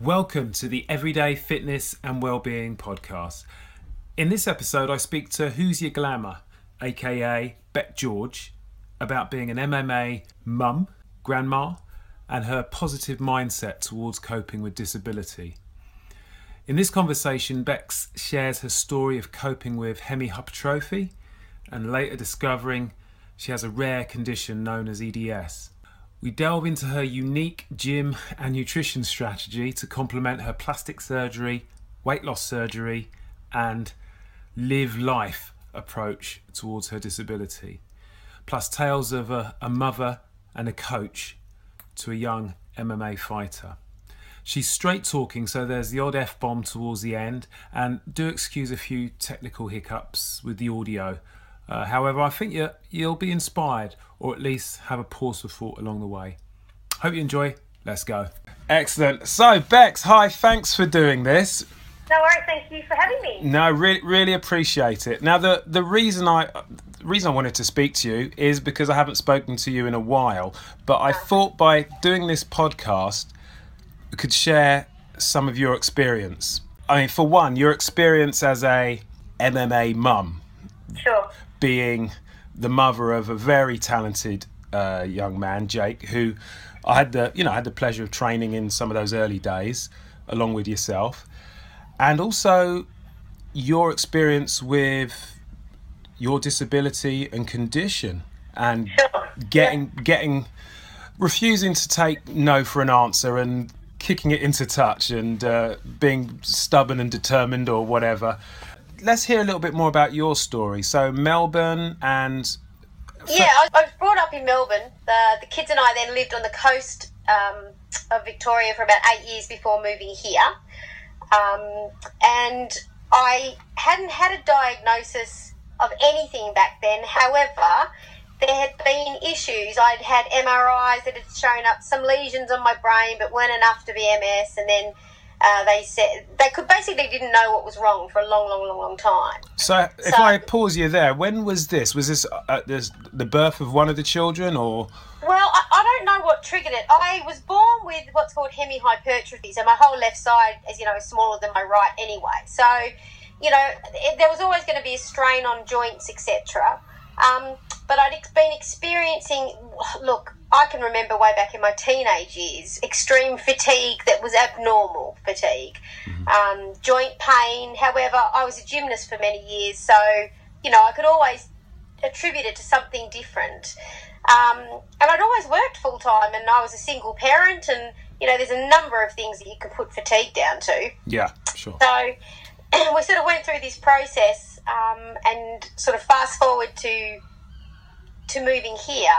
Welcome to the Everyday Fitness and Wellbeing Podcast. In this episode, I speak to Who's Your Glamour, aka Beck George, about being an MMA mum, grandma, and her positive mindset towards coping with disability. In this conversation, Bex shares her story of coping with hemihypertrophy and later discovering she has a rare condition known as EDS. We delve into her unique gym and nutrition strategy to complement her plastic surgery, weight loss surgery, and live life approach towards her disability, plus tales of a, a mother and a coach to a young MMA fighter. She's straight talking, so there's the odd F bomb towards the end, and do excuse a few technical hiccups with the audio. Uh, however, I think you, you'll be inspired or at least have a pause for thought along the way. Hope you enjoy. Let's go. Excellent. So, Bex, hi, thanks for doing this. No worries, thank you for having me. No, really, really appreciate it. Now, the the reason I the reason I wanted to speak to you is because I haven't spoken to you in a while. But I thought by doing this podcast, I could share some of your experience. I mean, for one, your experience as a MMA mum, Sure. Being the mother of a very talented uh, young man, Jake, who I had the you know I had the pleasure of training in some of those early days, along with yourself, and also your experience with your disability and condition, and Sure. getting getting refusing to take no for an answer and kicking it into touch and uh, being stubborn and determined or whatever. Let's hear a little bit more about your story. So Melbourne and Yeah, I, was brought up in Melbourne. The, the kids and I then lived on the coast um, of Victoria for about eight years before moving here. Um, and I hadn't had a diagnosis of anything back then. However, there had been issues. I'd had MRIs that had shown up some lesions on my brain, but weren't enough to be MS. And then uh, they said they could basically didn't know what was wrong for a long, long, long, long time. So, if So- I pause you there, when was this? Was this at this, the birth of one of the children, or Well, I, I don't know what triggered it. I was born with what's called hemihypertrophy, so my whole left side is, you know, smaller than my right anyway. So, you know, it, there was always going to be a strain on joints, etc. Um, but I'd ex- been experiencing, look, I can remember way back in my teenage years, extreme fatigue that was abnormal fatigue, um, joint pain. However, I was a gymnast for many years, so, you know, I could always attribute it to something different. Um, and I'd always worked full time, and I was a single parent, and you know, there's a number of things that you can put fatigue down to. yeah, sure, So we sort of went through this process, um, and sort of fast forward to to moving here.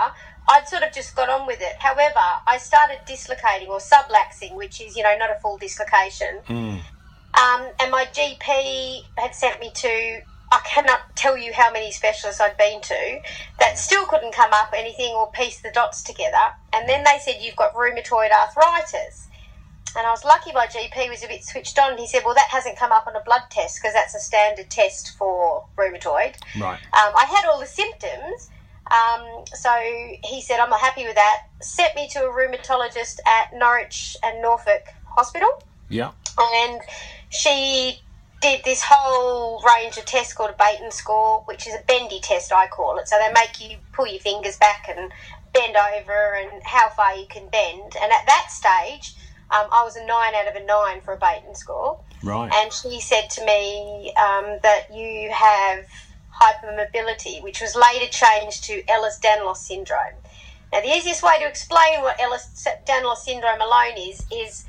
I'd sort of just got on with it. However, I started dislocating or subluxing, which is you know not a full dislocation. Um, and my GP had sent me to, I cannot tell you how many specialists I'd been to that still couldn't come up anything or piece the dots together. And then they said, You've got rheumatoid arthritis. And I was lucky my GP was a bit switched on. He said, Well, that hasn't come up on a blood test because that's a standard test for rheumatoid. right, Um, I had all the symptoms. Um, so he said, I'm not happy with that. Sent me to a rheumatologist at Norwich and Norfolk Hospital yeah, and she did this whole range of tests called a Beighton score, which is a bendy test, I call it. So they make you pull your fingers back and bend over and how far you can bend. And at that stage, um, I was a nine out of a nine for a Beighton score. right, And she said to me um, that you have hypermobility, which was later changed to Ehlers-Danlos syndrome. Now, the easiest way to explain what Ellis Danlos syndrome alone is is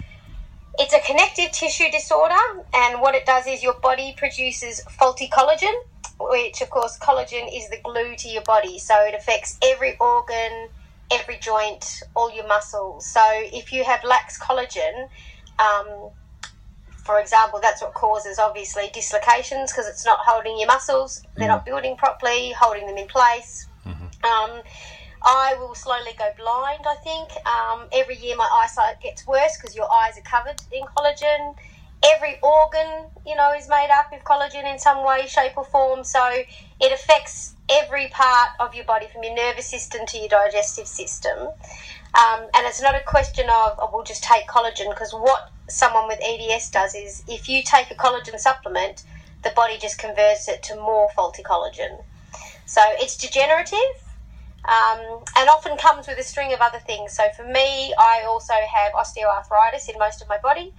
it's a connective tissue disorder, and what it does is your body produces faulty collagen, which, of course, collagen is the glue to your body. So it affects every organ, every joint, all your muscles. So if you have lax collagen, um, for example, that's what causes obviously dislocations because it's not holding your muscles, they're not building properly, holding them in place. Um, I will slowly go blind, I think. Um, every year my eyesight gets worse because your eyes are covered in collagen. Every organ, you know, is made up of collagen in some way, shape, or form. So it affects every part of your body from your nervous system to your digestive system. Um, and it's not a question of, oh, we'll just take collagen because what someone with EDS does is if you take a collagen supplement, the body just converts it to more faulty collagen. So it's degenerative um, and often comes with a string of other things. So for me, I also have osteoarthritis in most of my body,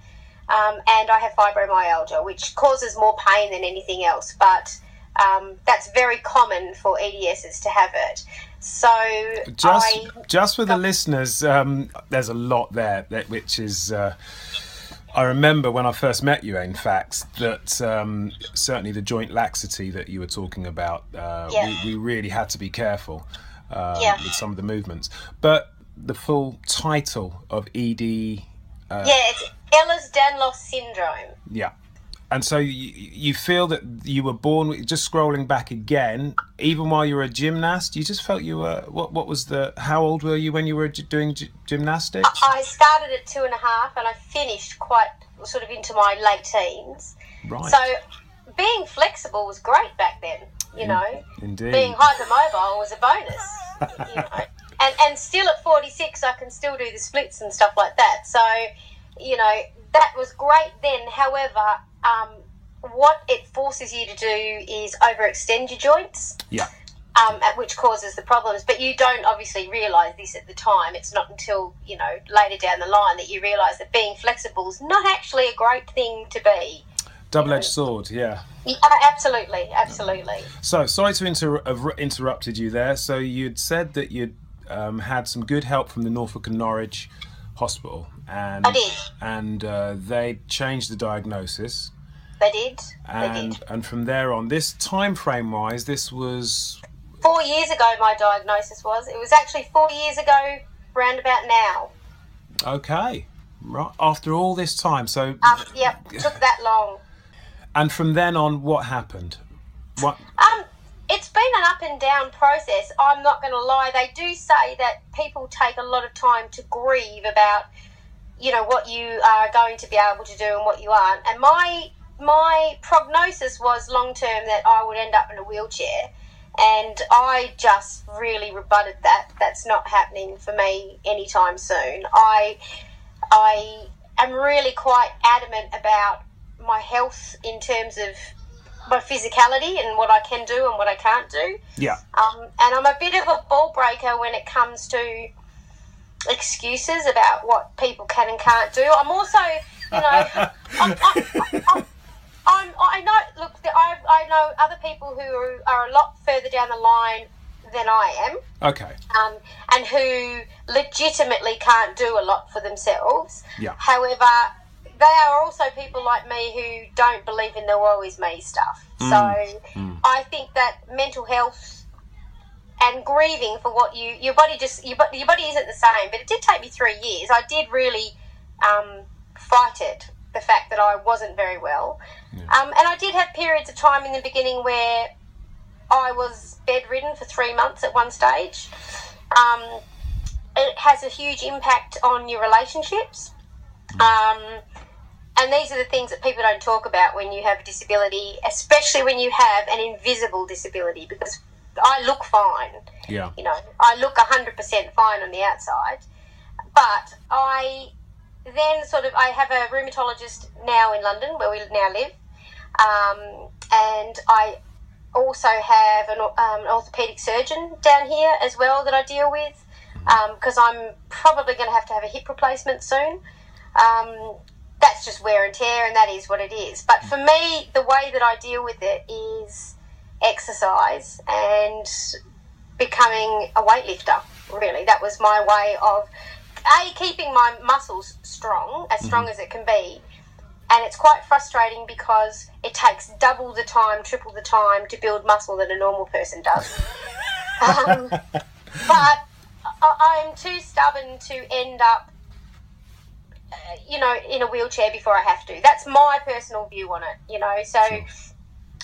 um, and I have fibromyalgia, which causes more pain than anything else. But um, that's very common for EDSs to have it. So just I, just for the listeners, um, there's a lot there that which is. Uh, I remember when I first met you, in fact, that um, certainly the joint laxity that you were talking about, uh, Yeah. we, we really had to be careful um, Yeah. with some of the movements. But the full title of ED, uh, yeah, it's Ehlers-Danlos syndrome. yeah. And so you, you feel that you were born with, just scrolling back again, even while you were a gymnast, you just felt you were, what, what was the, how old were you when you were doing gy- gymnastics? I started at two and a half, and I finished quite sort of into my late teens. Right. So being flexible was great back then. You know, Indeed. being hypermobile was a bonus. you know, and and still at forty six, I can still do the splits and stuff like that. So, you know, that was great then. However, um, what it forces you to do is overextend your joints. yeah. Um, at which causes the problems, but you don't obviously realise this at the time. It's not until you know later down the line that you realise that being flexible is not actually a great thing to be. Double edged sword, yeah. Yeah, absolutely, absolutely. So, sorry to inter- have interrupted you there. So, you'd said that you'd um, had some good help from the Norfolk and Norwich Hospital, and I did. and uh, they changed the diagnosis, They did. They and did. and from there on, this time frame wise, this was Four years ago, my diagnosis was. It was actually four years ago, round about now. okay, right after all this time. So, Um, yep, took that long. and from then on, what happened? What? Um, it's been an up and down process. I'm not going to lie. They do say that people take a lot of time to grieve about, you know, what you are going to be able to do and what you aren't. And my my prognosis was long term that I would end up in a wheelchair, and I just really rebutted that. That's not happening for me anytime soon. I I am really quite adamant about my health in terms of my physicality and what I can do and what I can't do. Yeah. Um, and I'm a bit of a ball breaker when it comes to excuses about what people can and can't do. I'm also, you know, I'm, I'm, I'm, I'm, I know. Look, I, I know other people who are, are a lot further down the line than I am Okay. um, and who legitimately can't do a lot for themselves. Yeah. However, they are also people like me who don't believe in the woe is me stuff. So I think that mental health and grieving for what you your body just your, your body isn't the same. But it did take me three years. I did really um, fight it. The fact that I wasn't very well, um, and I did have periods of time in the beginning where I was bedridden for three months at one stage. Um, it has a huge impact on your relationships. Um, and these are the things that people don't talk about when you have a disability, especially when you have an invisible disability, because I look fine. Yeah. You know, I look 100% fine on the outside. But I then sort of, I have a rheumatologist now in London where we now live. Um, and I also have an, um, an orthopedic surgeon down here as well that I deal with because I'm probably going to have to have a hip replacement soon. Um, that's just wear and tear, and that is what it is. But for me, the way that I deal with it is exercise and becoming a weightlifter. Really, that was my way of a keeping my muscles strong, as strong as it can be. And it's quite frustrating because it takes double the time, triple the time to build muscle that a normal person does. um, but I, I'm too stubborn to end up, uh, you know, in a wheelchair before I have to. That's my personal view on it, you know. So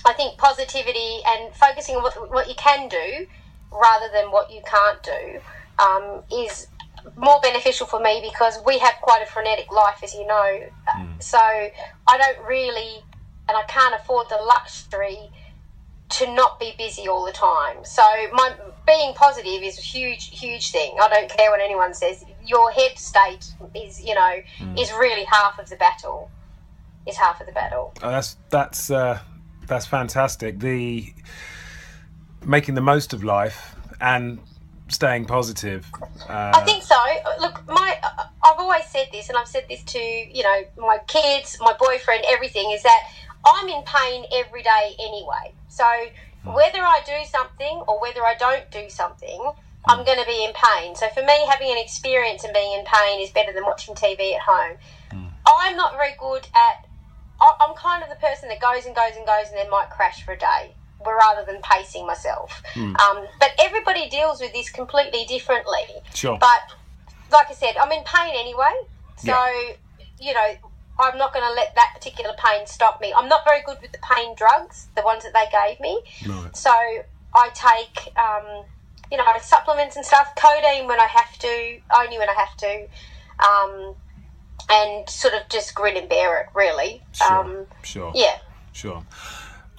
I think positivity and focusing on what, what you can do rather than what you can't do um, is more beneficial for me because we have quite a frenetic life, as you know. So I don't really, and I can't afford the luxury to not be busy all the time. So my being positive is a huge, huge thing. I don't care what anyone says. your head state is you know is really half of the battle. Is half of the battle. Oh, that's that's uh, that's fantastic. The making the most of life and staying positive. Uh, I think so. Look, my I've always said this, and I've said this to you know my kids, my boyfriend, everything is that I'm in pain every day anyway. So hmm. whether I do something or whether I don't do something, I'm hmm. going to be in pain. So for me, having an experience and being in pain is better than watching TV at home. Hmm. I'm not very good at. I'm kind of the person that goes and goes and goes and then might crash for a day, rather than pacing myself. Um, but everybody deals with this completely differently. Sure. But like I said, I'm in pain anyway. So, Yeah. you know, I'm not going to let that particular pain stop me. I'm not very good with the pain drugs, the ones that they gave me. Right. So I take, um, you know, supplements and stuff, codeine when I have to, only when I have to, um, and sort of just grin and bear it, really. Sure. Um, sure. yeah. Sure.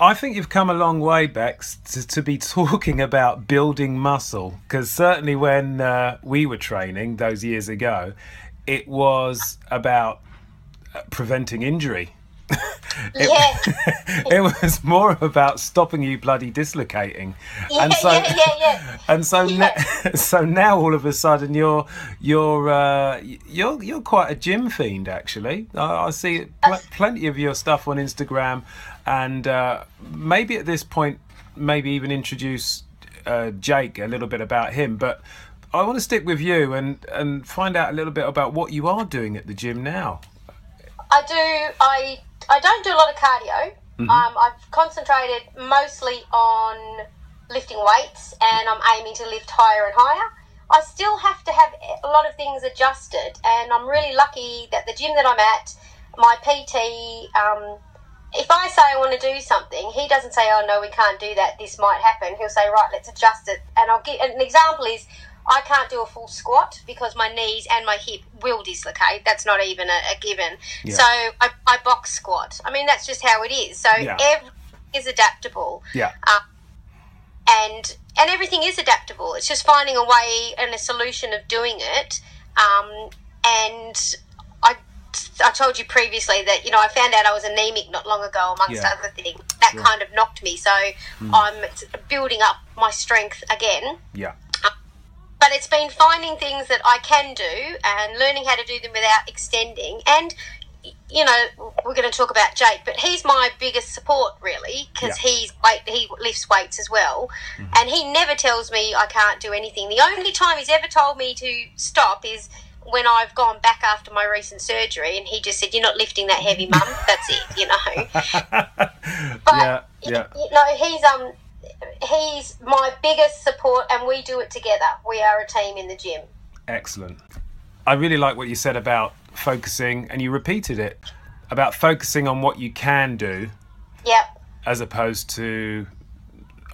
I think you've come a long way, Bex, to, to be talking about building muscle. Because certainly when uh, we were training those years ago, it was about uh, preventing injury. It, Yeah. it was more about stopping you bloody dislocating. Yeah, and so, yeah, yeah, yeah. And so, Yeah. ne- so now all of a sudden you're you're uh, you're you're quite a gym fiend. Actually, I, I see pl- plenty of your stuff on Instagram, and uh, maybe at this point, maybe even introduce uh, Jake a little bit about him. But I want to stick with you and and find out a little bit about what you are doing at the gym now. I do. I I don't do a lot of cardio. Mm-hmm. Um, I've concentrated mostly on lifting weights, and I'm aiming to lift higher and higher. I still have to have a lot of things adjusted, and I'm really lucky that the gym that I'm at, my PT. Um, if I say I want to do something, he doesn't say, "Oh no, we can't do that. This might happen." He'll say, "Right, let's adjust it." And I'll give an example is I can't do a full squat because my knees and my hip will dislocate. That's not even a, a given. Yeah. So I, I box squat. I mean, that's just how it is. So Yeah. everything is adaptable. Yeah. Um, and and everything is adaptable. It's just finding a way and a solution of doing it. Um, and I, I told you previously that you know I found out I was anemic not long ago, amongst Yeah. other things. That Sure. kind of knocked me. So I'm building up my strength again. Yeah. But it's been finding things that I can do and learning how to do them without extending. And, you know, we're going to talk about Jake, but he's my biggest support, really, because Yeah. he's weight, he lifts weights as well. And he never tells me I can't do anything. The only time he's ever told me to stop is when I've gone back after my recent surgery, and he just said, "You're not lifting that heavy, mum. That's it," you know. But yeah. Yeah. you know, he's um, he's my biggest support, and we do it together. We are a team in the gym. Excellent. I really like what you said about focusing, and you repeated it about focusing on what you can do Yep. as opposed to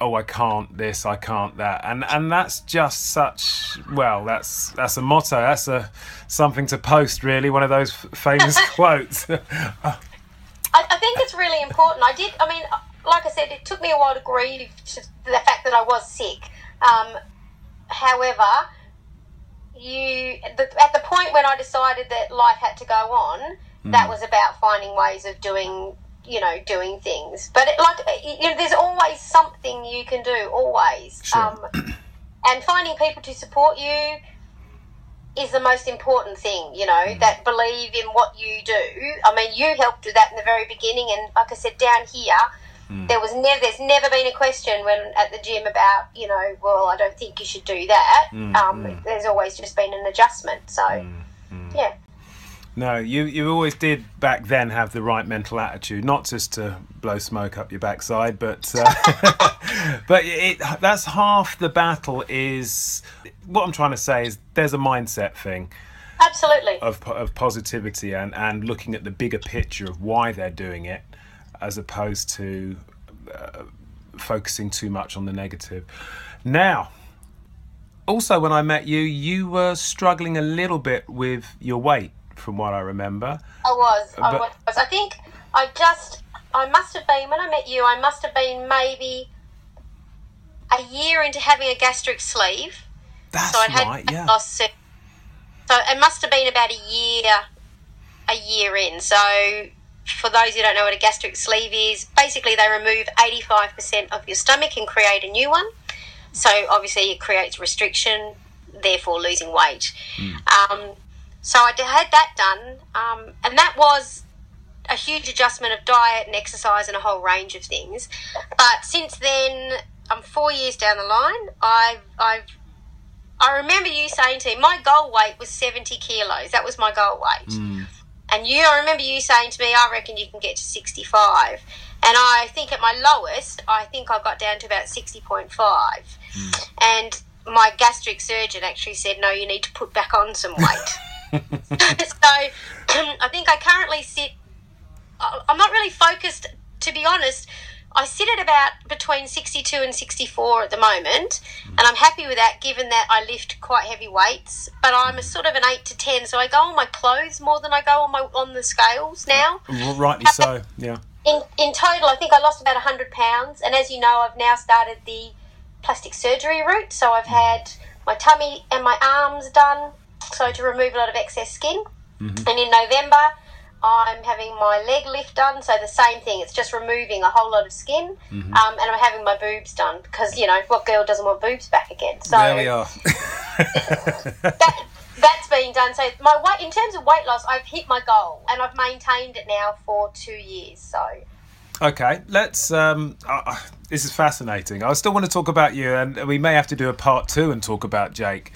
oh I can't this I can't that and and that's just such well that's that's a motto that's a something to post really one of those famous quotes I, I think it's really important. I did. I mean, like I said, it took me a while to grieve to the fact that I was sick. Um, however, you the, at the point when I decided that life had to go on, that was about finding ways of doing, you know, doing things. But it, like, you know, there's always something you can do. Always. Sure. Um, and finding people to support you is the most important thing, you know, that believe in what you do. I mean, you helped with that in the very beginning, and like I said, down here, Mm. there was never, there's never been a question when at the gym about, you know, well, I don't think you should do that. Mm, um, mm. There's always just been an adjustment. So, yeah, no you you always did back then have the right mental attitude not just to blow smoke up your backside but uh, but it that's half the battle is what I'm trying to say is there's a mindset thing absolutely. of, of positivity and, and looking at the bigger picture of why they're doing it as opposed to uh, focusing too much on the negative. Now, also when I met you, you were struggling a little bit with your weight, from what I remember. I was. I was. I think I just. I must have been when I met you. I must have been maybe a year into having a gastric sleeve. That's So I'd had right, yeah. lost. So it must have been about a year, a year in. So for those who don't know what a gastric sleeve is, basically they remove 85% of your stomach and create a new one. So obviously it creates restriction, therefore losing weight. Um, so I had that done, um, and that was a huge adjustment of diet and exercise and a whole range of things. But since then, I'm four years down the line. I've, I've, I remember you saying to me, my goal weight was 70 kilos. That was my goal weight. And you, I remember you saying to me, I reckon you can get to 65. And I think at my lowest, I think I got down to about 60.5. Hmm. And my gastric surgeon actually said, no, you need to put back on some weight. so I think I currently sit, I'm not really focused, to be honest. I sit at about between 62 and 64 at the moment, and I'm happy with that given that I lift quite heavy weights. But I'm a sort of an 8 to 10, so I go on my clothes more than I go on my on the scales now. Rightly so. Yeah. In, in total, I think I lost about 100 pounds, and as you know, I've now started the plastic surgery route. So I've mm. had my tummy and my arms done, so to remove a lot of excess skin. Mm-hmm. And in November, I'm having my leg lift done, so the same thing. It's just removing a whole lot of skin, um, and I'm having my boobs done because you know what girl doesn't want boobs back again. So there we are. that that's been done. So my weight, in terms of weight loss, I've hit my goal, and I've maintained it now for two years. So. Okay, let's. Um, uh, this is fascinating. I still want to talk about you, and we may have to do a part two and talk about Jake.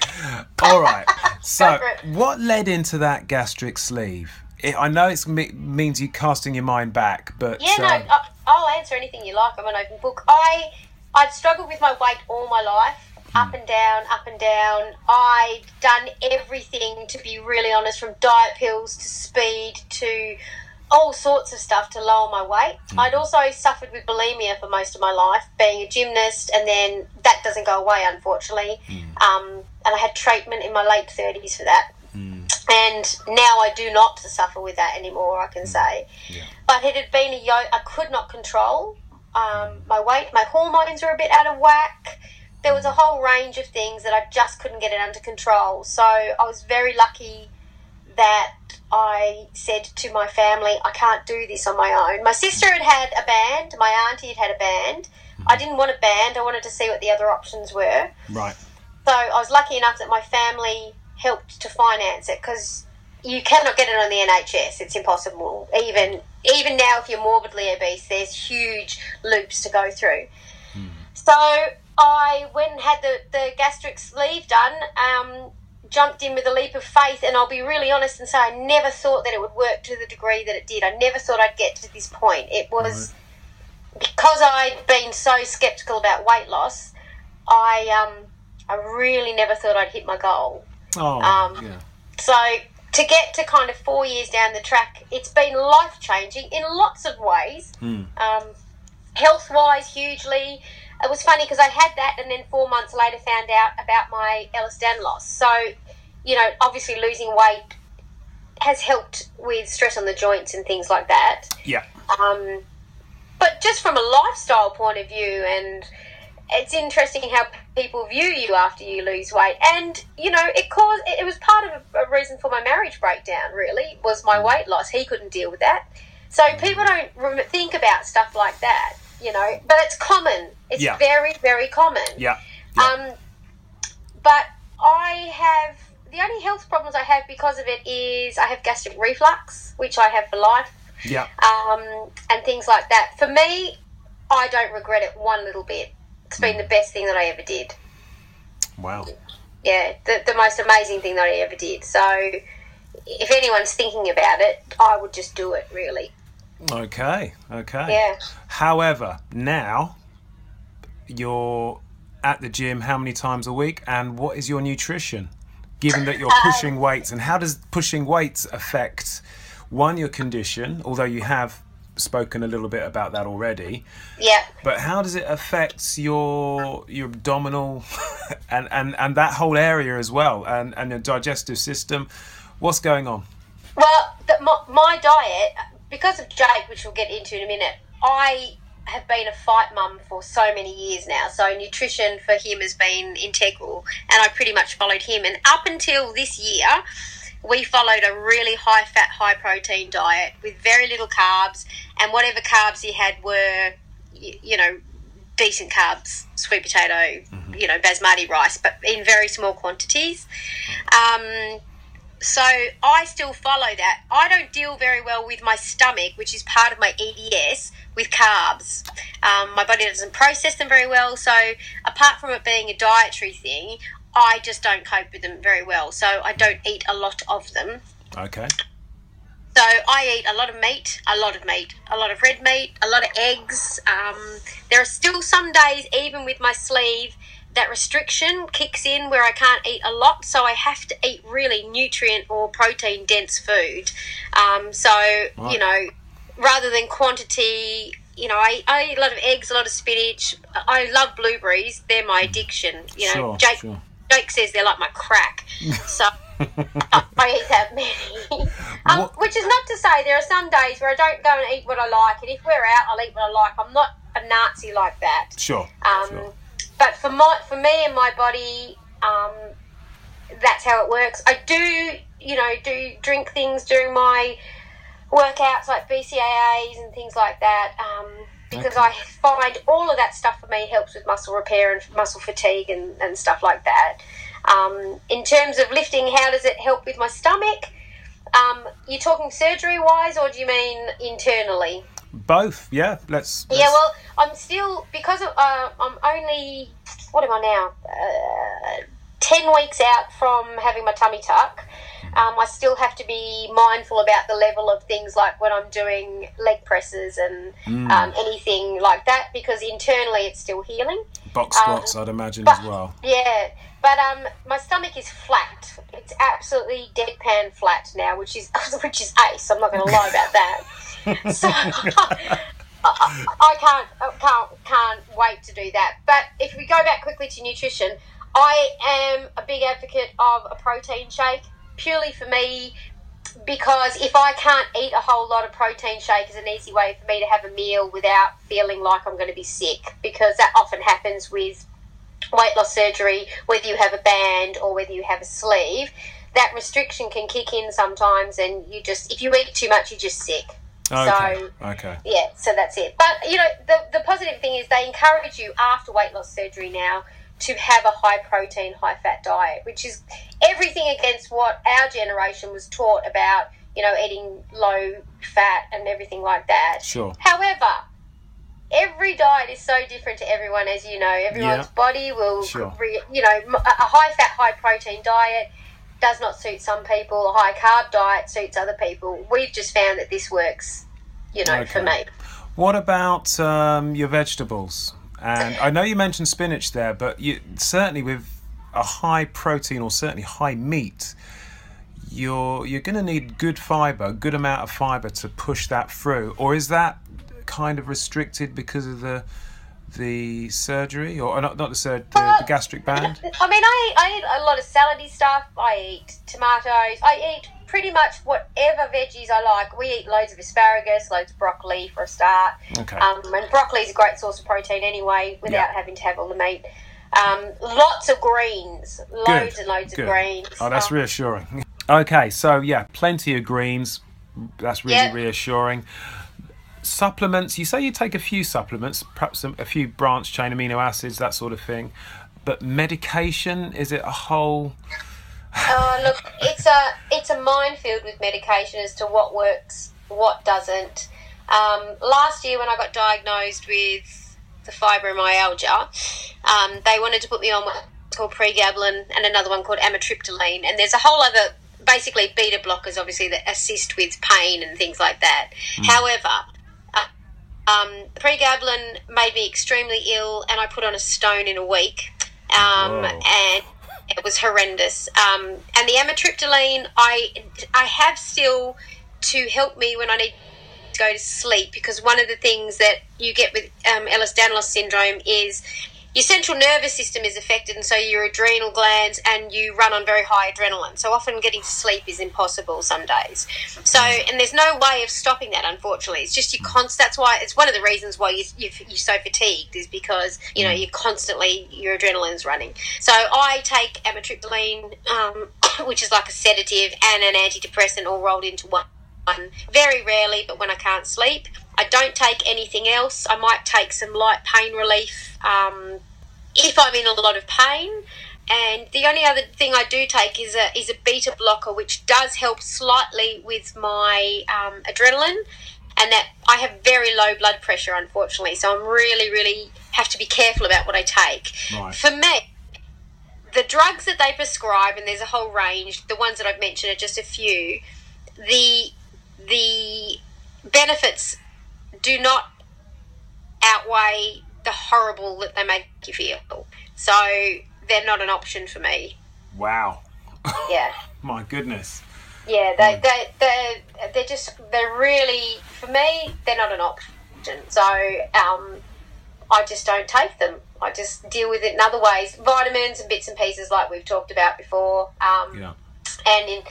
All right. So, what led into that gastric sleeve? It, I know it means you casting your mind back, but Yeah, no, um, I, I'll answer anything you like. I'm an open book. I I'd struggled with my weight all my life, up and down, up and down. I'd done everything to be really honest, from diet pills to speed to all sorts of stuff to lower my weight. I'd also suffered with bulimia for most of my life, being a gymnast, and then that doesn't go away, unfortunately. Um, and I had treatment in my late 30s for that. And now I do not suffer with that anymore, I can say. But it had been a yo I could not control um, my weight. My hormones were a bit out of whack. There was a whole range of things that I just couldn't get it under control. So I was very lucky that I said to my family, I can't do this on my own. My sister had had a band, my auntie had had a band. I didn't want a band, I wanted to see what the other options were. right. So I was lucky enough that my family helped to finance it because you cannot get it on the NHS. It's impossible. Even even now, if you're morbidly obese, there's huge loops to go through. So I went and had the, the gastric sleeve done. Um, jumped in with a leap of faith, and I'll be really honest and say I never thought that it would work to the degree that it did. I never thought I'd get to this point. It was because I'd been so skeptical about weight loss. I um, I really never thought I'd hit my goal. Oh, Um, yeah. So to get to kind of four years down the track, it's been life changing in lots of ways. Hmm. Um, health wise, hugely. It was funny because I had that, and then four months later found out about my Ehlers-Danlos loss. So, you know, obviously losing weight has helped with stress on the joints and things like that. Yeah. Um, but just from a lifestyle point of view, and it's interesting how people view you after you lose weight. And you know, it caused it was part of a, reason for my marriage breakdown. Really, was my weight loss. He couldn't deal with that. So people don't think about stuff like that, you know. But it's common. It's Yeah. very, very common. Yeah. Um, but I have the only health problems I have because of it is I have gastric reflux, which I have for life Yeah. um, and things like that. For me, I don't regret it one little bit. It's been the best thing that I ever did. Wow. Yeah, the, the most amazing thing that I ever did. So, if anyone's thinking about it, I would just do it, really. Okay. Okay. Yeah. However, now you're at the gym how many times a week, and what is your nutrition? Given that you're um, pushing weights, and how does pushing weights affect one your condition? Although you have spoken a little bit about that already, Yeah. but how does it affect your your abdominal and and and that whole area as well, and and your digestive system? What's going on? Well, the, my, my diet, because of Jake, which we'll get into in a minute, I have been a fight mum for so many years now, so nutrition for him has been integral, and I pretty much followed him. And up until this year, we followed a really high fat, high protein diet with very little carbs, and whatever carbs he had were, you know, decent carbs, sweet potato, mm-hmm. you know, basmati rice, but in very small quantities. Um, so I still follow that. I don't deal very well with my stomach, which is part of my EDS, with carbs. Um, my body doesn't process them very well. So apart from it being a dietary thing, I just don't cope with them very well. So I don't eat a lot of them. Okay. So I eat a lot of meat, a lot of meat, a lot of red meat, a lot of eggs. Um, there are still some days, even with my sleeve, that restriction kicks in where I can't eat a lot, so I have to eat really nutrient or protein dense food. Um, so, right. you know, rather than quantity, you know, I, I eat a lot of eggs, a lot of spinach. I love blueberries, they're my addiction. You know, sure, Jake, sure. Jake says they're like my crack. So. I eat that many. um, which is not to say there are some days where I don't go and eat what I like, and if we're out, I'll eat what I like. I'm not a Nazi like that. Sure. Um, sure but for my for me and my body, um, that's how it works. I do, you know, do drink things during my workouts like BCAAs and things like that. Um, because okay. I find all of that stuff for me helps with muscle repair and muscle fatigue and, and stuff like that. Um, in terms of lifting, how does it help with my stomach? Um, you're talking surgery wise, or do you mean internally? Both, yeah. Let's, let's... Yeah, well, I'm still because of, uh, I'm only what am I now? Uh, Ten weeks out from having my tummy tuck. Um, I still have to be mindful about the level of things like when I'm doing leg presses and mm. um, anything like that because internally it's still healing. Box squats, um, I'd imagine but, as well. Yeah, but um, my stomach is flat. It's absolutely deadpan flat now, which is which is ace. I'm not going to lie about that so I, I can't I can't can't wait to do that. But if we go back quickly to nutrition, I am a big advocate of a protein shake purely for me because if I can't eat a whole lot of protein shake is an easy way for me to have a meal without feeling like I'm going to be sick because that often happens with weight loss surgery whether you have a band or whether you have a sleeve that restriction can kick in sometimes and you just if you eat too much you're just sick Okay. So okay. Yeah, so that's it. But you know, the the positive thing is they encourage you after weight loss surgery now to have a high protein, high fat diet, which is everything against what our generation was taught about, you know, eating low fat and everything like that. Sure. However, every diet is so different to everyone, as you know. Everyone's yeah. body will, sure. you know, a high fat, high protein diet does not suit some people. A high carb diet suits other people. We've just found that this works, you know, okay. for me. What about um, your vegetables? And I know you mentioned spinach there, but you certainly with a high protein or certainly high meat, you're you're going to need good fiber, good amount of fiber to push that through. Or is that kind of restricted because of the the surgery, or not, not the surgery, the, uh, the, gastric band? I mean, I, I eat a lot of salady stuff. I eat tomatoes. I eat pretty much whatever veggies I like. We eat loads of asparagus, loads of broccoli for a start. Okay. Um, and broccoli is a great source of protein anyway, without having to have all the meat. Um, lots of greens, loads Good. and loads Good. of greens. Oh, that's um, reassuring. okay, so yeah, plenty of greens. That's really yep. reassuring supplements you say you take a few supplements perhaps a, a few branch chain amino acids that sort of thing but medication is it a whole uh, look it's a it's a minefield with medication as to what works what doesn't um, last year when i got diagnosed with the fibromyalgia um, they wanted to put me on what's called pregabalin and another one called amitriptyline and there's a whole other basically beta blockers obviously that assist with pain and things like that mm. however um, pregabalin made me extremely ill, and I put on a stone in a week, um, and it was horrendous. Um, and the amitriptyline, I I have still to help me when I need to go to sleep because one of the things that you get with um, Ehlers-Danlos syndrome is your central nervous system is affected, and so your adrenal glands, and you run on very high adrenaline. So often getting to sleep is impossible some days. So, and there's no way of stopping that, unfortunately. It's just you const. That's why it's one of the reasons why you, you, you're so fatigued is because you know you're constantly your adrenaline's running. So I take amitriptyline, um, which is like a sedative and an antidepressant all rolled into one. Very rarely, but when I can't sleep. I don't take anything else. I might take some light pain relief um, if I'm in a lot of pain. And the only other thing I do take is a is a beta blocker, which does help slightly with my um, adrenaline, and that I have very low blood pressure, unfortunately. So I'm really, really have to be careful about what I take. Right. For me, the drugs that they prescribe, and there's a whole range. The ones that I've mentioned are just a few. The the benefits do not outweigh the horrible that they make you feel. So they're not an option for me. Wow. Yeah. My goodness. Yeah, they, they, they're, they're just, they're really, for me, they're not an option. So um, I just don't take them. I just deal with it in other ways. Vitamins and bits and pieces, like we've talked about before. Um, Yeah. and in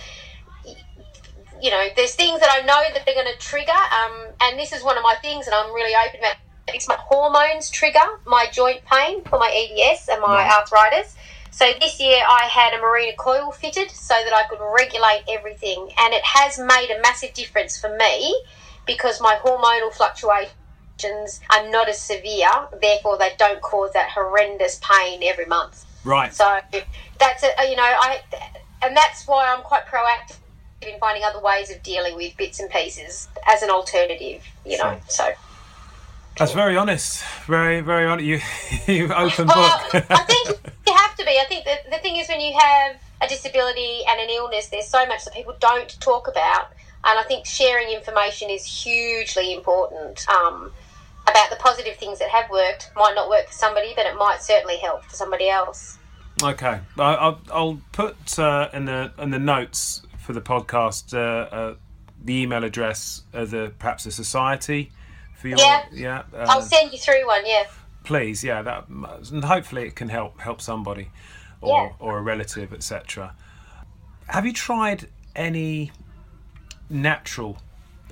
you know there's things that i know that they're going to trigger um, and this is one of my things and i'm really open about it's my hormones trigger my joint pain for my eds and my Right. arthritis so this year i had a Mirena coil fitted so that i could regulate everything and it has made a massive difference for me because my hormonal fluctuations are not as severe therefore they don't cause that horrendous pain every month Right. so that's a, you know I and that's why I'm quite proactive in finding other ways of dealing with bits and pieces as an alternative. You know, so That's very honest. Very, very honest. You, you open well, book. I think you have to be. I think that the thing is when you have a disability and an illness, there's so much that people don't talk about, and I think sharing information is hugely important. Um, about the positive things that have worked might not work for somebody, but it might certainly help for somebody else. Okay, I- I'll, I'll put uh, in the in the notes for the podcast uh, uh, the email address of the perhaps a society for your Yeah. yeah. Uh, I'll send you through one. Yeah. please, yeah, that and hopefully it can help help somebody or Yeah. or a relative, etc. Have you tried any natural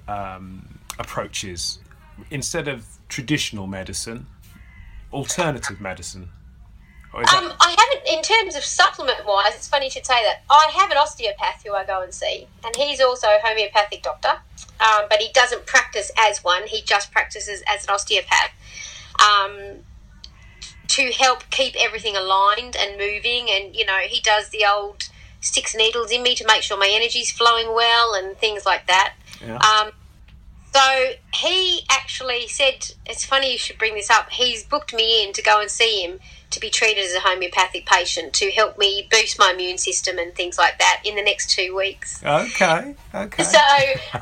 um, approaches instead of traditional medicine, alternative medicine? That- Um, I haven't, in terms of supplement wise, it's funny you should say that. I have an osteopath who I go and see, and he's also a homeopathic doctor, um, but he doesn't practice as one, he just practices as an osteopath um, to help keep everything aligned and moving. And, you know, he does the old sticks needles in me to make sure my energy's flowing well and things like that. yeah. Um, so he actually said, it's funny you should bring this up. He's booked me in to go and see him to be treated as a homeopathic patient to help me boost my immune system and things like that in the next two weeks. okay, okay. So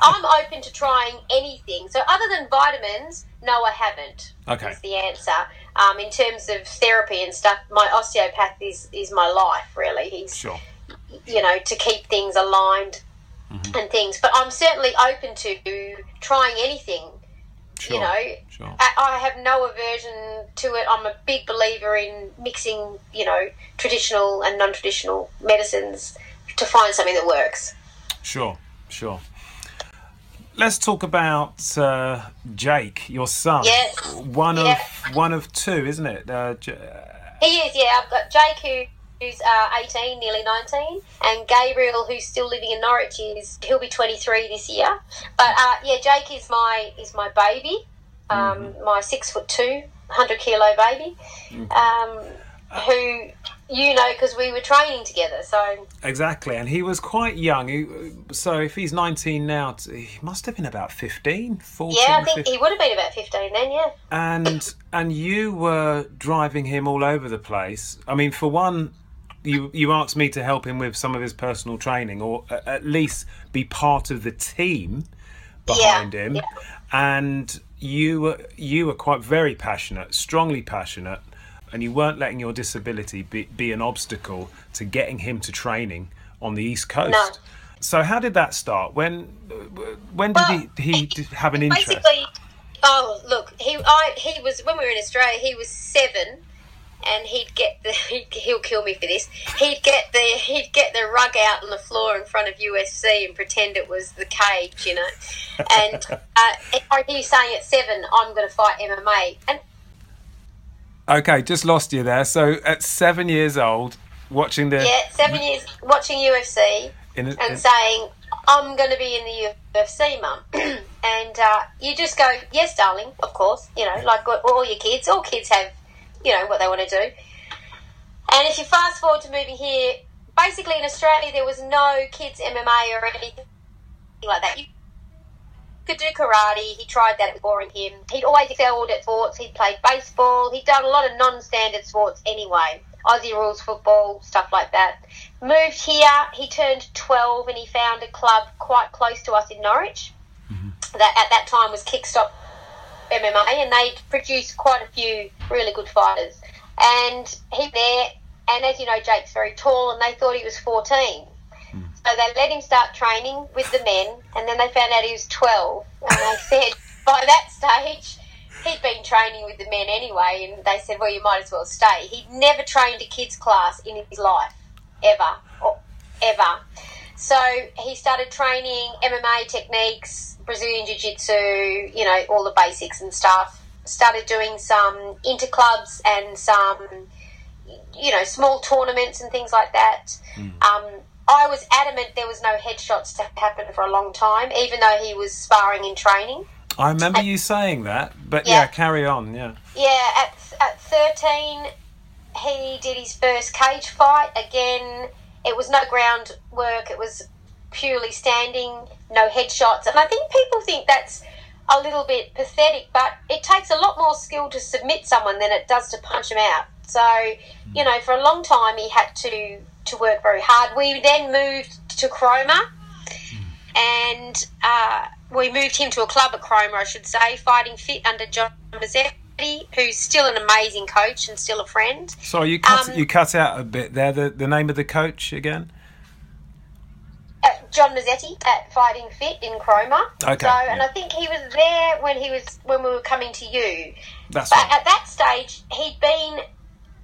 I'm open to trying anything. So other than vitamins, no, I haven't. Okay. Is the answer. Um, in terms of therapy and stuff, my osteopath is, is my life, really. He's Sure. you know, to keep things aligned Mm-hmm. and things. But I'm certainly open to trying anything. Sure. You know, Sure. I, I have no aversion to it. I'm a big believer in mixing, you know, traditional and non-traditional medicines to find something that works. Sure. Sure. Let's talk about uh, Jake, your son. Yes. One Yeah. of one of two, isn't it? Uh, J- He is, yeah. I've got Jake who. Who's uh, 18, nearly 19, and Gabriel, who's still living in Norwich, is he'll be 23 this year. But uh, yeah, Jake is my is my baby, um, my six foot two, 100 kilo baby, um, who you know because we were training together. So exactly, and he was quite young. He, so if he's 19 now, he must have been about 15, 14, yeah, I think 15. he would have been about 15 then. Yeah. and and you were driving him all over the place. I mean, for one, you you asked me to help him with some of his personal training, or at least be part of the team behind him. yeah. And you were you were quite very passionate, strongly passionate, and you weren't letting your disability be, be an obstacle to getting him to training on the East Coast. No. So how did that start? When when did Well, he he have an interest? Basically, oh look, he I he was when we were in Australia. He was seven, and he'd get the he'll kill me for this. He'd get the he'd get the rug out on the floor in front of UFC and pretend it was the cage, you know. And uh, I hear you saying at seven, I'm going to fight MMA, and Okay, just lost you there. So at seven years old, watching the yeah, seven years watching UFC in, a- and saying, I'm going to be in the UFC, mum. and uh, you just go, yes, darling, of course. You know, like all your kids, all kids have, you know, what they want to do. And if you fast forward to moving here, basically in Australia, there was no kids MMA or anything like that. You could do karate. He tried that; it was boring him. He'd always excelled at sports. He'd played baseball. He'd done a lot of non-standard sports anyway. Aussie rules football, stuff like that. Moved here. He turned 12 and he found a club quite close to us in Norwich. Mm-hmm. That at that time was Kickstop MMA, and they'd produced quite a few really good fighters. And he there, and as you know, Jake's very tall, and they thought he was 14. Hmm. So they let him start training with the men, and then they found out he was 12. And they said, by that stage, he'd been training with the men anyway, and they said, well, you might as well stay. He'd never trained a kids' class in his life, ever, or ever. So he started training MMA techniques, Brazilian Jiu Jitsu, you know, all the basics and stuff. Started doing some interclubs and some, you know, small tournaments and things like that. Um, I was adamant there was no headshots to happen for a long time, even though he was sparring in training. I remember you saying that, but Yeah. yeah, carry on. Yeah. Yeah, at, at 13, he did his first cage fight. Again, it was no groundwork, it was purely standing, no headshots. And I think people think that's a little bit pathetic, but it takes a lot more skill to submit someone than it does to punch them out. So, you know, for a long time he had to, to work very hard. We then moved to Cromer, and uh, we moved him to a club at Cromer, I should say, fighting fit under John Mazzetti, who's still an amazing coach and still a friend. Sorry, you cut Um, you cut out a bit there. The the name of the coach again? Uh, John Mazzetti at Fighting Fit in Cromer. Okay, So, and. I think he was there when he was when we were coming to you. That's But right. at that stage, he'd been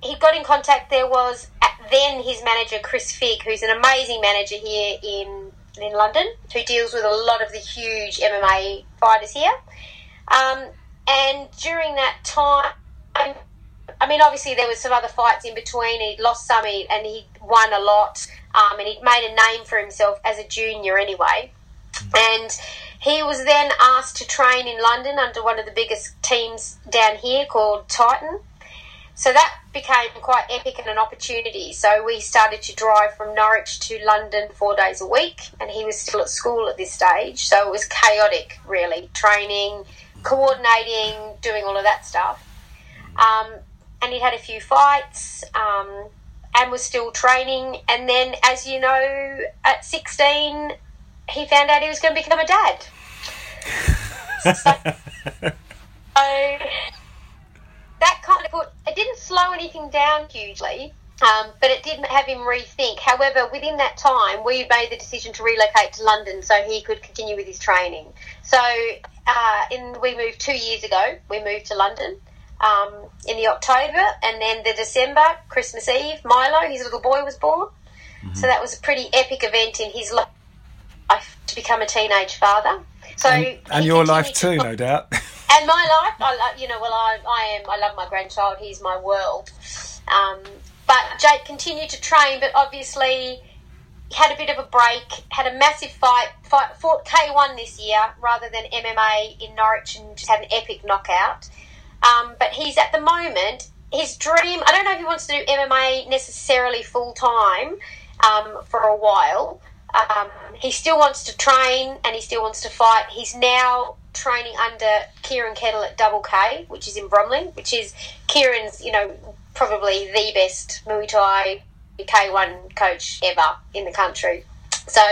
he got in contact. There was at then his manager Chris Fig, who's an amazing manager here in in London, who deals with a lot of the huge MMA fighters here. Um, and during that time, I mean, obviously there was some other fights in between. He'd lost some, and he won a lot, um, and he'd made a name for himself as a junior anyway. And he was then asked to train in London under one of the biggest teams down here called Titan. So that became quite epic and an opportunity. So we started to drive from Norwich to London four days a week, and he was still at school at this stage. So it was chaotic, really, training, coordinating, doing all of that stuff. Um, and he'd had a few fights um, and was still training. And then, as you know, at 16, he found out he was going to become a dad. So that kind of put it didn't slow anything down hugely, um, but it did have him rethink. However, within that time, we made the decision to relocate to London so he could continue with his training. So, uh, in we moved two years ago. We moved to London. Um, in the October and then the December, Christmas Eve, Milo, his little boy, was born. So that was a pretty epic event in his life to become a teenage father. So and, and your life too, to- no doubt. and my life, I you know, well, I, I am, I love my grandchild. He's my world. Um, but Jake continued to train, but obviously had a bit of a break, had a massive fight, fight fought K1 this year rather than MMA in Norwich and just had an epic knockout. Um, but he's at the moment, his dream, I don't know if he wants to do MMA necessarily full time um, for a while. Um, he still wants to train and he still wants to fight. He's now training under Kieran Keddle at Double K, which is in Bromley, which is Kieran's, you know, probably the best Muay Thai K1 coach ever in the country. So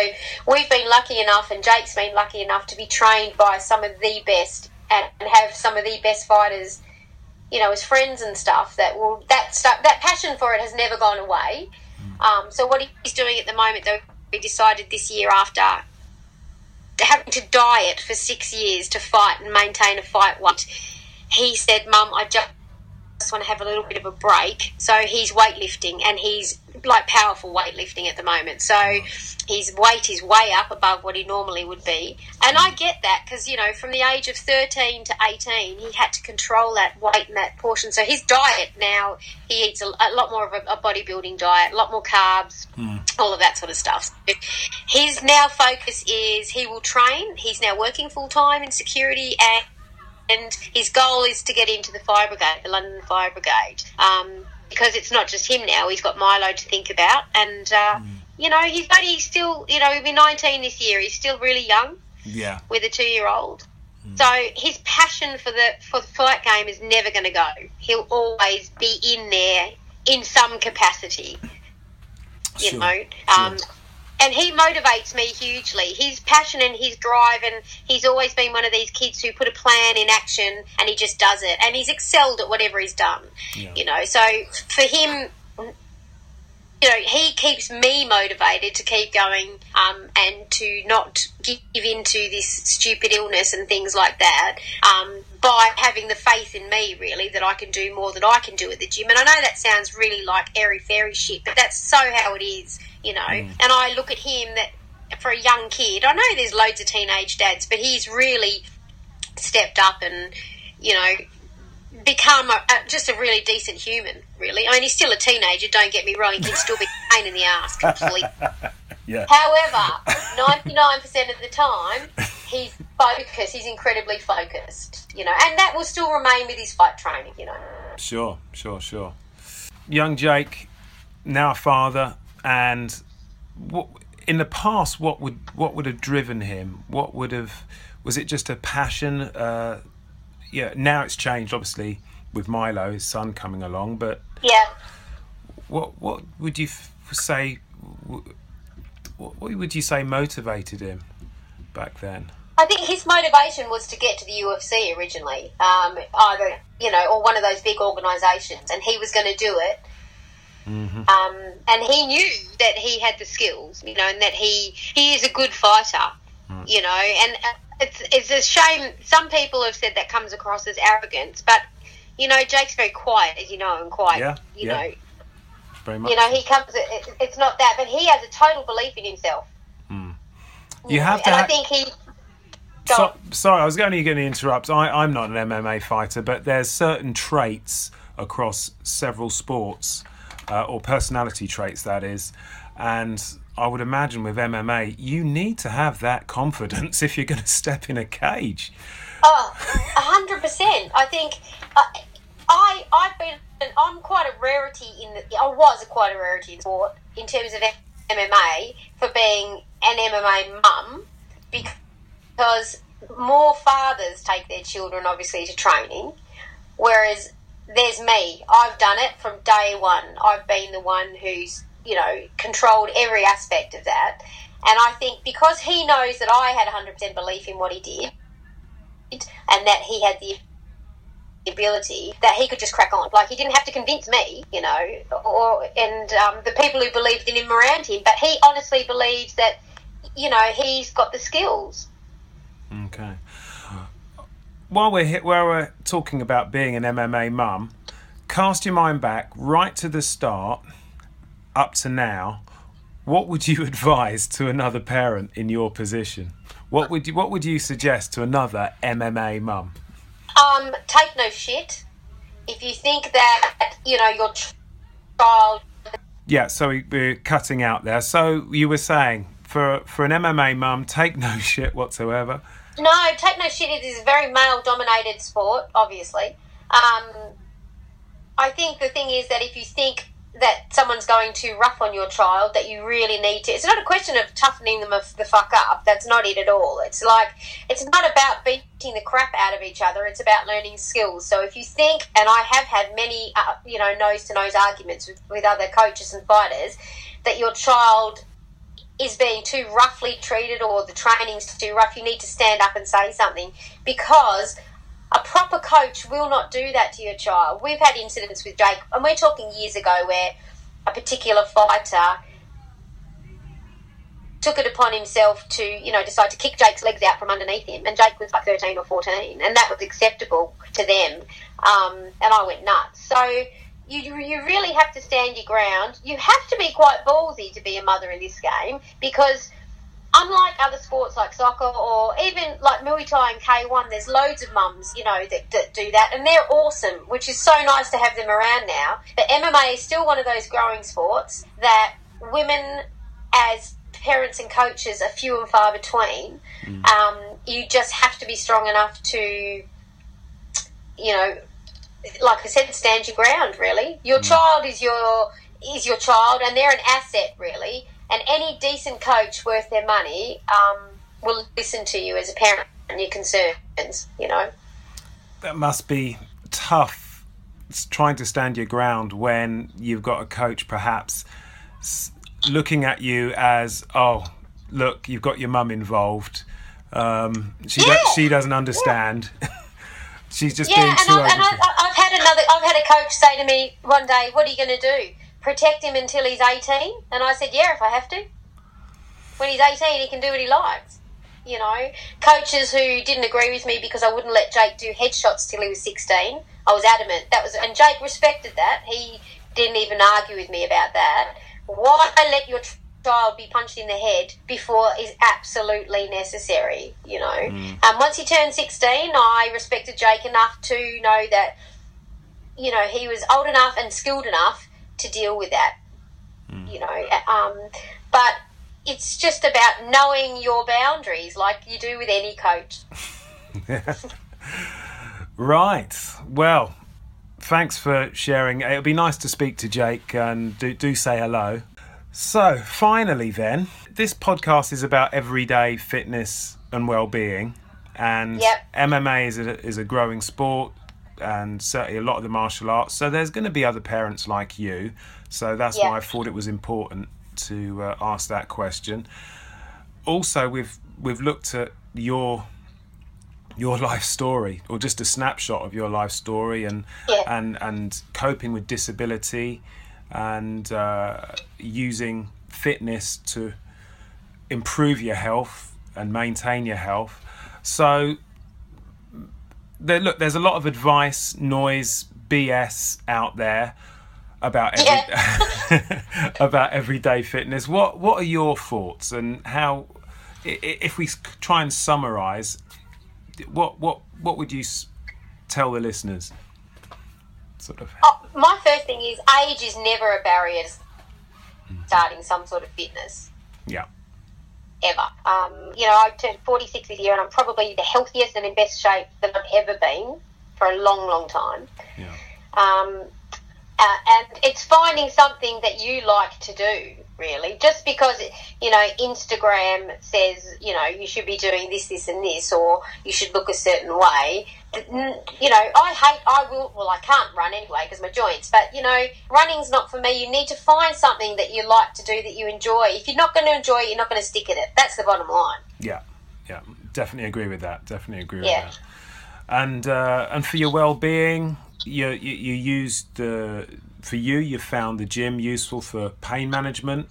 we've been lucky enough, and Jake's been lucky enough to be trained by some of the best and, have some of the best fighters, you know, as friends and stuff. That will that stuff that passion for it has never gone away. Um, so what he's doing at the moment, though, we decided this year after having to diet for six years to fight and maintain a fight weight, he said, "Mum, I just just want to have a little bit of a break. So he's weightlifting and he's like powerful weightlifting at the moment. So his weight is way up above what he normally would be. And I get that because, you know, from the age of 13 to 18, he had to control that weight and that portion. So his diet now, he eats a, a lot more of a, a, bodybuilding diet, a lot more carbs, mm. all of that sort of stuff. So his now focus is he will train. He's now working full time in security and and his goal is to get into the fire brigade, the London Fire Brigade, um, because it's not just him now. He's got Milo to think about, and uh, mm. you know he's only still, you know, he'll be 19 this year. He's still really young. Yeah. With a two-year-old. Mm. So his passion for the for the flight game is never going to go. He'll always be in there in some capacity. You sure. know, um, sure and he motivates me hugely. His passion and his drive, and he's always been one of these kids who put a plan in action and he just does it. And he's excelled at whatever he's done. Yeah. You know, so for him, you know, he keeps me motivated to keep going um, and to not give into this stupid illness and things like that um, by having the faith in me, really, that I can do more than I can do at the gym. And I know that sounds really like airy fairy shit, but that's so how it is you know. Mm. And I look at him that for a young kid, I know there's loads of teenage dads, but he's really stepped up and you know become a, a, just a really decent human. Really, I mean, he's still a teenager. Don't get me wrong; he can still be a pain in the ass completely. yeah. However, ninety nine percent of the time, he's focused. He's incredibly focused. You know, and that will still remain with his fight training. You know. Sure, sure, sure. Young Jake, now a father, and what, in the past, what would what would have driven him? What would have was it just a passion? Uh, yeah, now it's changed, obviously, with Milo, his son, coming along. But yeah, what what would you f- say? What, what would you say motivated him back then? I think his motivation was to get to the UFC originally, um, either you know, or one of those big organisations, and he was going to do it Mm-hmm. Um, and he knew that he had the skills, you know, and that he he is a good fighter, mm. you know. And it's it's a shame. Some people have said that comes across as arrogance, but you know, Jake's very quiet, as you know, and quiet. Yeah, you yeah. know, very much. You know, he comes. It, it's not that, but he has a total belief in himself. Mm. You, you have know, to. And ha- I think he. So, sorry, I was only going to interrupt. I, I'm not an MMA fighter, but there's certain traits across several sports uh, or personality traits, that is. And I would imagine with MMA, you need to have that confidence if you're going to step in a cage. Oh, 100%. I think uh, I I've been and I'm quite a rarity in the I was quite a rarity in sport in terms of MMA for being an MMA mum because more fathers take their children obviously to training, whereas there's me. I've done it from day one. I've been the one who's, you know, controlled every aspect of that. And I think because he knows that I had 100% belief in what he did and that he had the ability that he could just crack on. Like he didn't have to convince me, you know, or and um, the people who believed in him around him. But he honestly believes that, you know, he's got the skills. While we're here, while we're talking about being an MMA mum, cast your mind back right to the start, up to now. What would you advise to another parent in your position? What would you What would you suggest to another MMA mum? Um, take no shit. If you think that you know your child. Yeah, so we're cutting out there. So you were saying for for an MMA mum, take no shit whatsoever. No, take no shit. It is a very male dominated sport, obviously. Um, I think the thing is that if you think that someone's going to rough on your child, that you really need to. It's not a question of toughening them the fuck up. That's not it at all. It's like it's not about beating the crap out of each other. It's about learning skills. So if you think, and I have had many, uh, you know, nose to nose arguments with, with other coaches and fighters, that your child is being too roughly treated or the training's too rough, you need to stand up and say something because a proper coach will not do that to your child. We've had incidents with Jake, and we're talking years ago where a particular fighter took it upon himself to, you know, decide to kick Jake's legs out from underneath him. And Jake was like 13 or 14, and that was acceptable to them. Um, and I went nuts. So you, you really have to stand your ground. You have to be quite ballsy to be a mother in this game because unlike other sports like soccer or even like Muay Thai and K1, there's loads of mums, you know, that, that, do that, and they're awesome, which is so nice to have them around now. But MMA is still one of those growing sports that women, as parents and coaches, are few and far between. Mm. Um, you just have to be strong enough to, you know, like I said, stand your ground. Really, your mm. child is your is your child, and they're an asset, really and any decent coach worth their money um, will listen to you as a parent and your concerns, you know. That must be tough It's trying to stand your ground when you've got a coach perhaps looking at you as, oh, look, you've got your mum involved. Um, she, yeah. do- she doesn't understand. Yeah. She's just yeah, and, I've, and I've, I've had another. I've had a coach say to me one day, "What are you going to do?" protect him until he's 18? And I said, yeah, if I have to. When he's 18, he can do what he likes. You know, coaches who didn't agree with me because I wouldn't let Jake do headshots till he was 16. I was adamant. That was, and Jake respected that. He didn't even argue with me about that. Why let your child be punched in the head before is absolutely necessary? You know, mm. um, once he turned 16, I respected Jake enough to know that, you know, he was old enough and skilled enough to deal with that. Mm. You know, um, but it's just about knowing your boundaries, like you do with any coach. right. Well, thanks for sharing. It'll be nice to speak to Jake and do, do say hello. So, finally, then, this podcast is about everyday fitness and well-being, and yep. MMA is a, is a growing sport and certainly a lot of the martial arts. So there's going to be other parents like you. So that's yeah. why I thought it was important to uh, ask that question. Also, we've we've looked at your your life story, or just a snapshot of your life story, and yeah. and and coping with disability, and uh, using fitness to improve your health and maintain your health. So there, look, there's a lot of advice, noise, BS out there about every, yeah. about everyday fitness. What what are your thoughts and how, if we try and summarize, what what what would you tell the listeners? Sort of. Oh, my first thing is age is never a barrier to starting some sort of fitness. Yeah ever. Um, you know, I turned 46 this year and I'm probably the healthiest and in best shape that I've ever been for a long, long time. Yeah. Um, uh, and it's finding something that you like to do, really. Just because, you know, Instagram says, you know, you should be doing this, this, and this, or you should look a certain way you know, I hate, I will, well, I can't run anyway because my joints, but you know, running's not for me. You need to find something that you like to do that you enjoy. If you're not going to enjoy it, you're not going to stick at it. That's the bottom line. Yeah, yeah, definitely agree with that. Definitely agree yeah. with that. And uh, and for your well-being, you you, you used the for you you found the gym useful for pain management.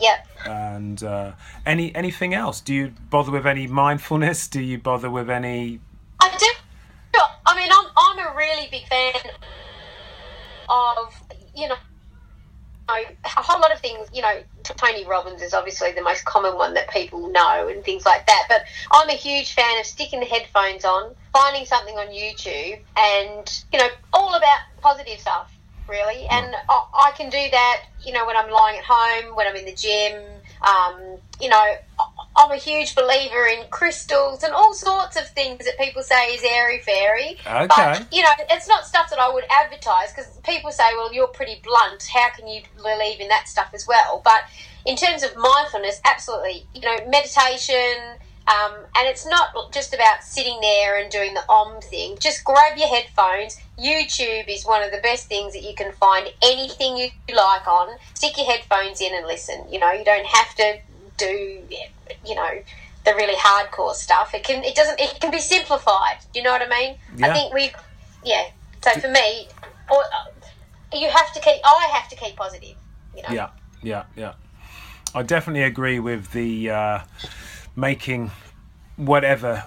Yeah. And uh, any anything else? Do you bother with any mindfulness? Do you bother with any? I do I mean, I'm, I'm a really big fan of, you know, a whole lot of things, you know, Tony Robbins is obviously the most common one that people know and things like that. But I'm a huge fan of sticking the headphones on, finding something on YouTube, and, you know, all about positive stuff, really. And I, I can do that, you know, when I'm lying at home, when I'm in the gym, um, you know, I'm a huge believer in crystals and all sorts of things that people say is airy fairy. Okay. But, you know, it's not stuff that I would advertise because people say, well, you're pretty blunt. How can you believe in that stuff as well? But in terms of mindfulness, absolutely. You know, meditation, um, and it's not just about sitting there and doing the om thing. Just grab your headphones. YouTube is one of the best things that you can find anything you like on. Stick your headphones in and listen. You know, you don't have to do, you know, the really hardcore stuff. It can, it doesn't, it can be simplified. You know what I mean? Yeah. I think we, yeah. So for me, or, uh, you have to keep. I have to keep positive. You know. Yeah, yeah, yeah. I definitely agree with the uh, making whatever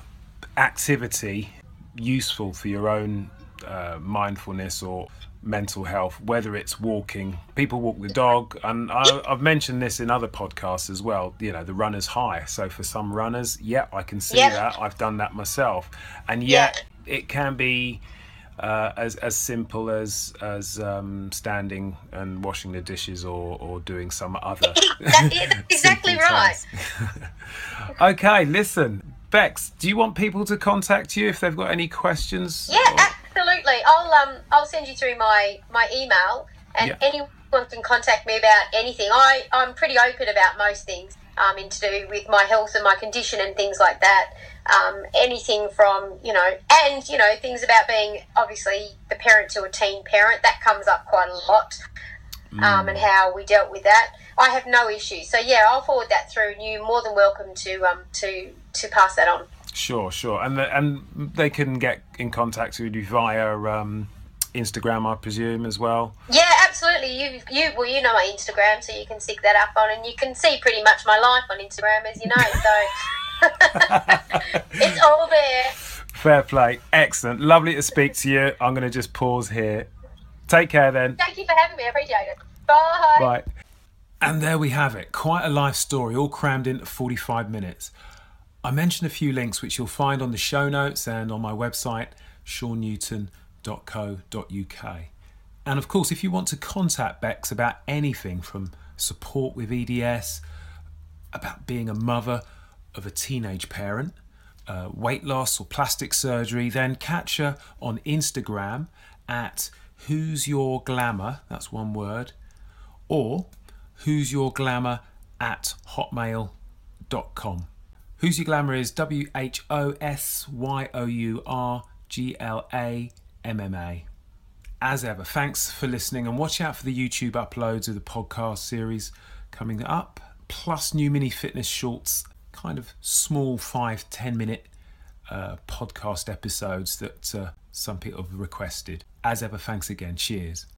activity useful for your own uh, mindfulness or mental health, whether it's walking, people walk the dog, and I, have mentioned this in other podcasts as well. You know, the runner's high. So for some runners, yeah, I can see that. I've done that myself, and yet yeah. it can be uh, as as simple as as um, standing and washing the dishes or or doing some other. exactly right. okay, listen, Bex. Do you want people to contact you if they've got any questions? Yeah, or? Absolutely. I'll um I'll send you through my my email, and yeah. anyone can contact me about anything. I I'm pretty open about most things um, in to do with my health and my condition and things like that. Um, anything from, you know, and, you know, things about being obviously the parent to a teen parent, that comes up quite a lot, um, mm. and how we dealt with that. I have no issue. So, yeah, I'll forward that through, and you're more than welcome to, um, to, to pass that on. Sure, sure. And, the, and they can get in contact with you via um, Instagram, I presume, as well. Yeah, absolutely. You, you, well, you know my Instagram, so you can stick that up on, and you can see pretty much my life on Instagram, as you know. So it's all there. Fair play. Excellent. Lovely to speak to you. I'm going to just pause here. Take care then. Thank you for having me. I appreciate it. Bye. Bye. And there we have it. Quite a life story, all crammed into 45 minutes. I mentioned a few links which you'll find on the show notes and on my website, Sean Newton www.ecom.co.uk. And of course, if you want to contact Bex about anything from support with EDS, about being a mother of a teenage parent, uh, weight loss or plastic surgery, then catch her on Instagram at Who's Your Glamma, that's one word, or Who's Your Glamma at hotmail.com. Who's Your Glamma is W H O S Y O U R G L A M M A. As ever, thanks for listening and watch out for the YouTube uploads of the podcast series coming up, plus new mini fitness shorts, kind of small five, ten minute uh, podcast episodes that uh, some people have requested. As ever, thanks again. Cheers.